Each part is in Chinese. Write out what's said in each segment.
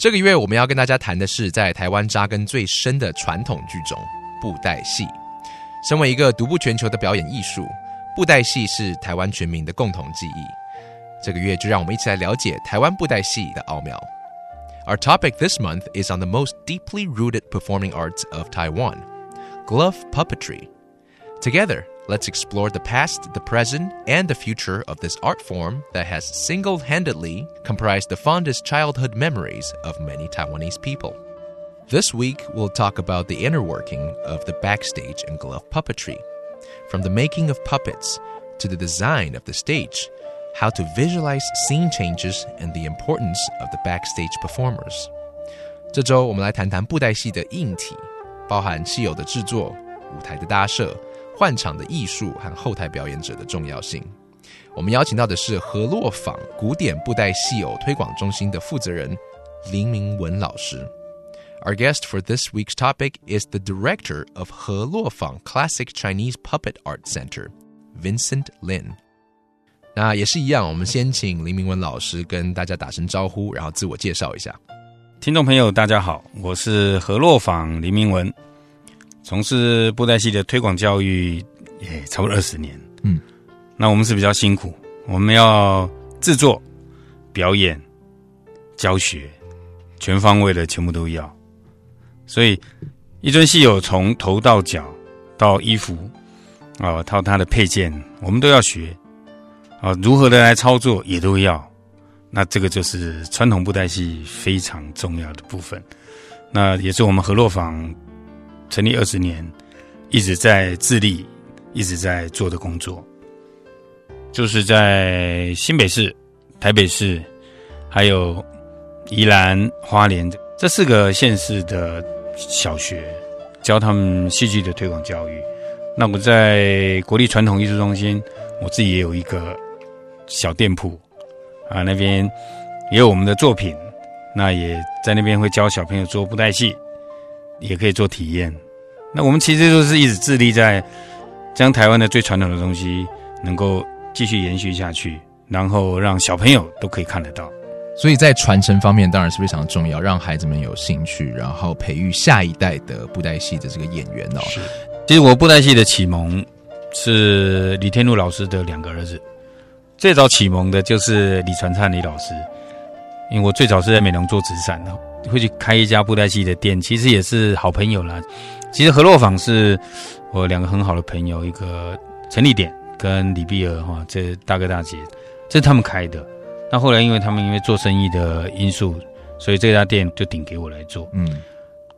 这个月我们要跟大家谈的是在台湾扎根最深的传统剧种——布袋戏。身为一个独步全球的表演艺术，布袋戏是台湾全民的共同记忆。这个月就让我们一起来了解台湾布袋戏的奥妙。Our topic this month is on the most deeply rooted performing arts of Taiwan, glove puppetry. Together, let's explore the past, the present, and the future of this art form that has single handedly comprised the fondest childhood memories of many Taiwanese people. This week, we'll talk about the inner working of the backstage and glove puppetry. From the making of puppets to the design of the stage, how to visualize scene changes and the importance of the backstage performers. 这周我们来谈谈布袋戏的硬体，包含戏偶的制作、舞台的搭设、 换场的艺术和后台表演者的重要性。我们邀请到的是河洛坊古典布袋戏偶推广中心的负责人林明文老师。Our guest for this week's topic is the director of He Luofang Classic Chinese Puppet Art Center, Vincent Lin. 那也是一样，我们先请林明文老师跟大家打声招呼，然后自我介绍一下。听众朋友，大家好，我是河洛坊林明文，从事布袋戏的推广教育也差不多二十年。嗯，那我们是比较辛苦，我们要制作、表演、教学，全方位的全部都要。所以，一尊戏友从头到脚到衣服啊，到它的配件，我们都要学啊，如何的来操作也都要。那这个就是传统布袋戏非常重要的部分。那也是我们河洛坊成立二十年，一直在致力、一直在做的工作，就是在新北市、台北市，还有宜兰花莲这四个县市的。小学教他们戏剧的推广教育。那我在国立传统艺术中心，我自己也有一个小店铺啊，那边也有我们的作品。那也在那边会教小朋友做布袋戏，也可以做体验。那我们其实都是一直致力在将台湾的最传统的东西能够继续延续下去，然后让小朋友都可以看得到。所以在传承方面当然是非常重要，让孩子们有兴趣，然后培育下一代的布袋戏的这个演员哦。是，其实我布袋戏的启蒙是李天禄老师的两个儿子，最早启蒙的就是李传灿李老师，因为我最早是在美容做慈善的，会去开一家布袋戏的店，其实也是好朋友啦。其实河洛坊是我两个很好的朋友，一个陈立典跟李碧儿哈，这大哥大姐，这是他们开的。那后来，因为他们因为做生意的因素，所以这家店就顶给我来做。嗯，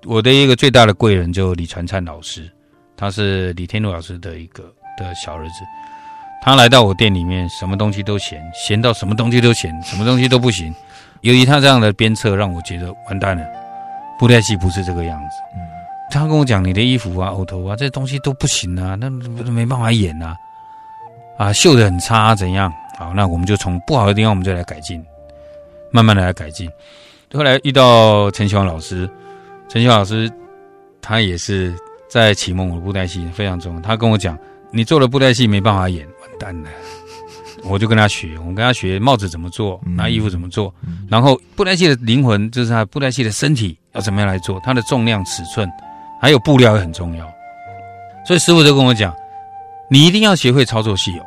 我的一个最大的贵人就李传灿老师，他是李天禄老师的一个的小儿子。他来到我店里面，什么东西都嫌，嫌到什么东西都嫌，什么东西都不行。由于他这样的鞭策，让我觉得完蛋了，布袋戏不是这个样子。嗯，他跟我讲，你的衣服啊、偶头啊，这东西都不行啊，那没办法演啊，啊，绣的很差，怎样？好，那我们就从不好的地方，我们就来改进，慢慢的来改进。后来遇到陈雄老师，陈雄老师他也是在启蒙我的布袋戏非常重要。他跟我讲，你做了布袋戏没办法演，完蛋了。我就跟他学，我跟他学帽子怎么做，拿衣服怎么做。然后布袋戏的灵魂就是他布袋戏的身体要怎么样来做，它的重量、尺寸，还有布料也很重要。所以师傅就跟我讲，你一定要学会操作戏偶。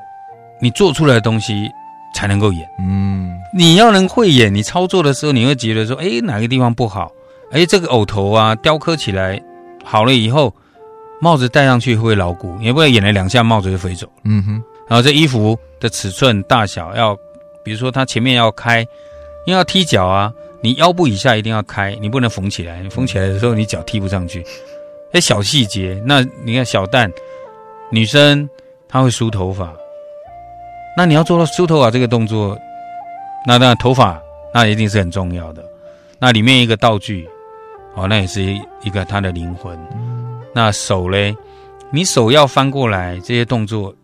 你做出来的东西才能够演，嗯，你要能会演，你操作的时候你会觉得说，哎，哪个地方不好？哎，这个偶头啊，雕刻起来好了以后，帽子戴上去会牢固？你不会演了两下帽子就飞走？嗯哼。然后这衣服的尺寸大小要，比如说它前面要开，因为要踢脚啊，你腰部以下一定要开，你不能缝起来，缝起来的时候你脚踢不上去。哎，小细节，那你看小蛋女生她会梳头发。那你要做到梳头发这个动作，那当然头发那一定是很重要的。那里面一个道具，哦，那也是一个她的灵魂。那手嘞，你手要翻过来这些动作，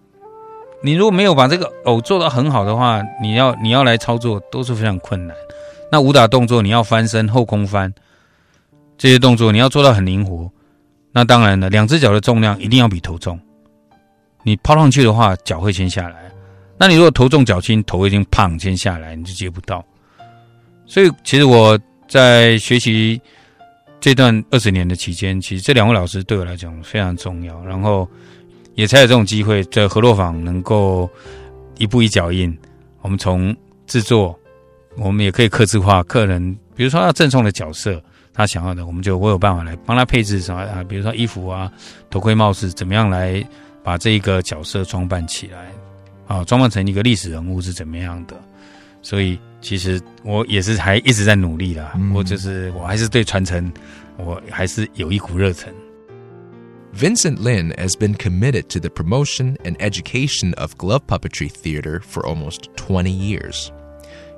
你如果没有把这个偶做到很好的话，你要你要来操作都是非常困难。那武打动作你要翻身、后空翻这些动作，你要做到很灵活。那当然了，两只脚的重量一定要比头重。你抛上去的话，脚会先下来。那你如果头重脚轻，头已经胖先下来，你就接不到。所以，其实我在学习这段二十年的期间，其实这两位老师对我来讲非常重要。然后，也才有这种机会，在河洛坊能够一步一脚印。我们从制作，我们也可以刻字化客人，比如说要赠送的角色，他想要的，我们就我有办法来帮他配置什么啊？比如说衣服啊、头盔、帽子，怎么样来把这一个角色装扮起来？啊，装扮成一个历史人物是怎么样的？所以其实我也是还一直在努力啦。我就是我还是对传承，我还是有一股热忱。Vincent Lin has been committed to the promotion and education of glove puppetry theater for almost 20 years.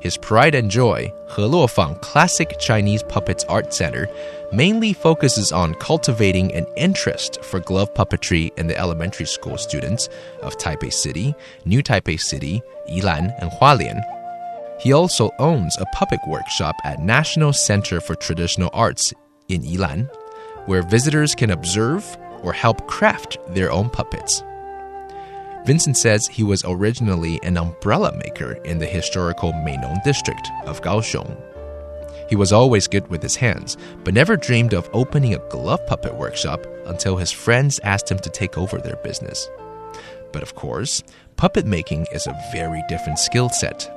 His pride and joy, Heluofang Classic Chinese Puppets Art Center, mainly focuses on cultivating an interest for glove puppetry in the elementary school students of Taipei City, New Taipei City, Yilan, and Hualien. He also owns a puppet workshop at National Center for Traditional Arts in Yilan, where visitors can observe or help craft their own puppets. Vincent says he was originally an umbrella maker in the historical Meinong district of Kaohsiung. He was always good with his hands, but never dreamed of opening a glove puppet workshop until his friends asked him to take over their business. But of course, puppet making is a very different skill set.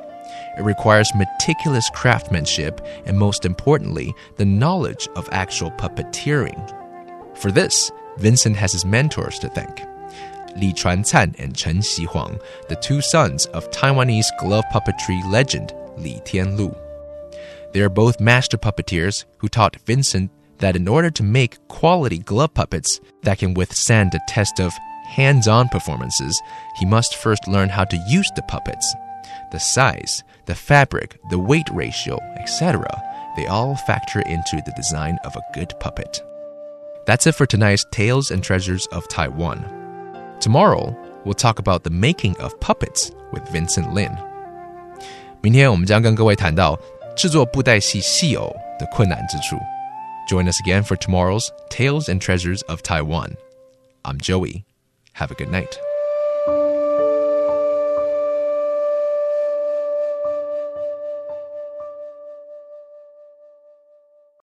It requires meticulous craftsmanship and, most importantly, the knowledge of actual puppeteering. For this, Vincent has his mentors to thank. Li Chuancan and Chen Xihuang, the two sons of Taiwanese glove puppetry legend Li Tianlu. They are both master puppeteers who taught Vincent that in order to make quality glove puppets that can withstand the test of hands on performances, he must first learn how to use the puppets. The size, the fabric, the weight ratio, etc., they all factor into the design of a good puppet. That's it for tonight's Tales and Treasures of Taiwan. Tomorrow, we'll talk about the making of puppets with Vincent Lin. 明天我们将跟各位谈到制作布袋戏戏偶的困难之处。Join us again for tomorrow's Tales and Treasures of Taiwan. I'm Joey. Have a good night.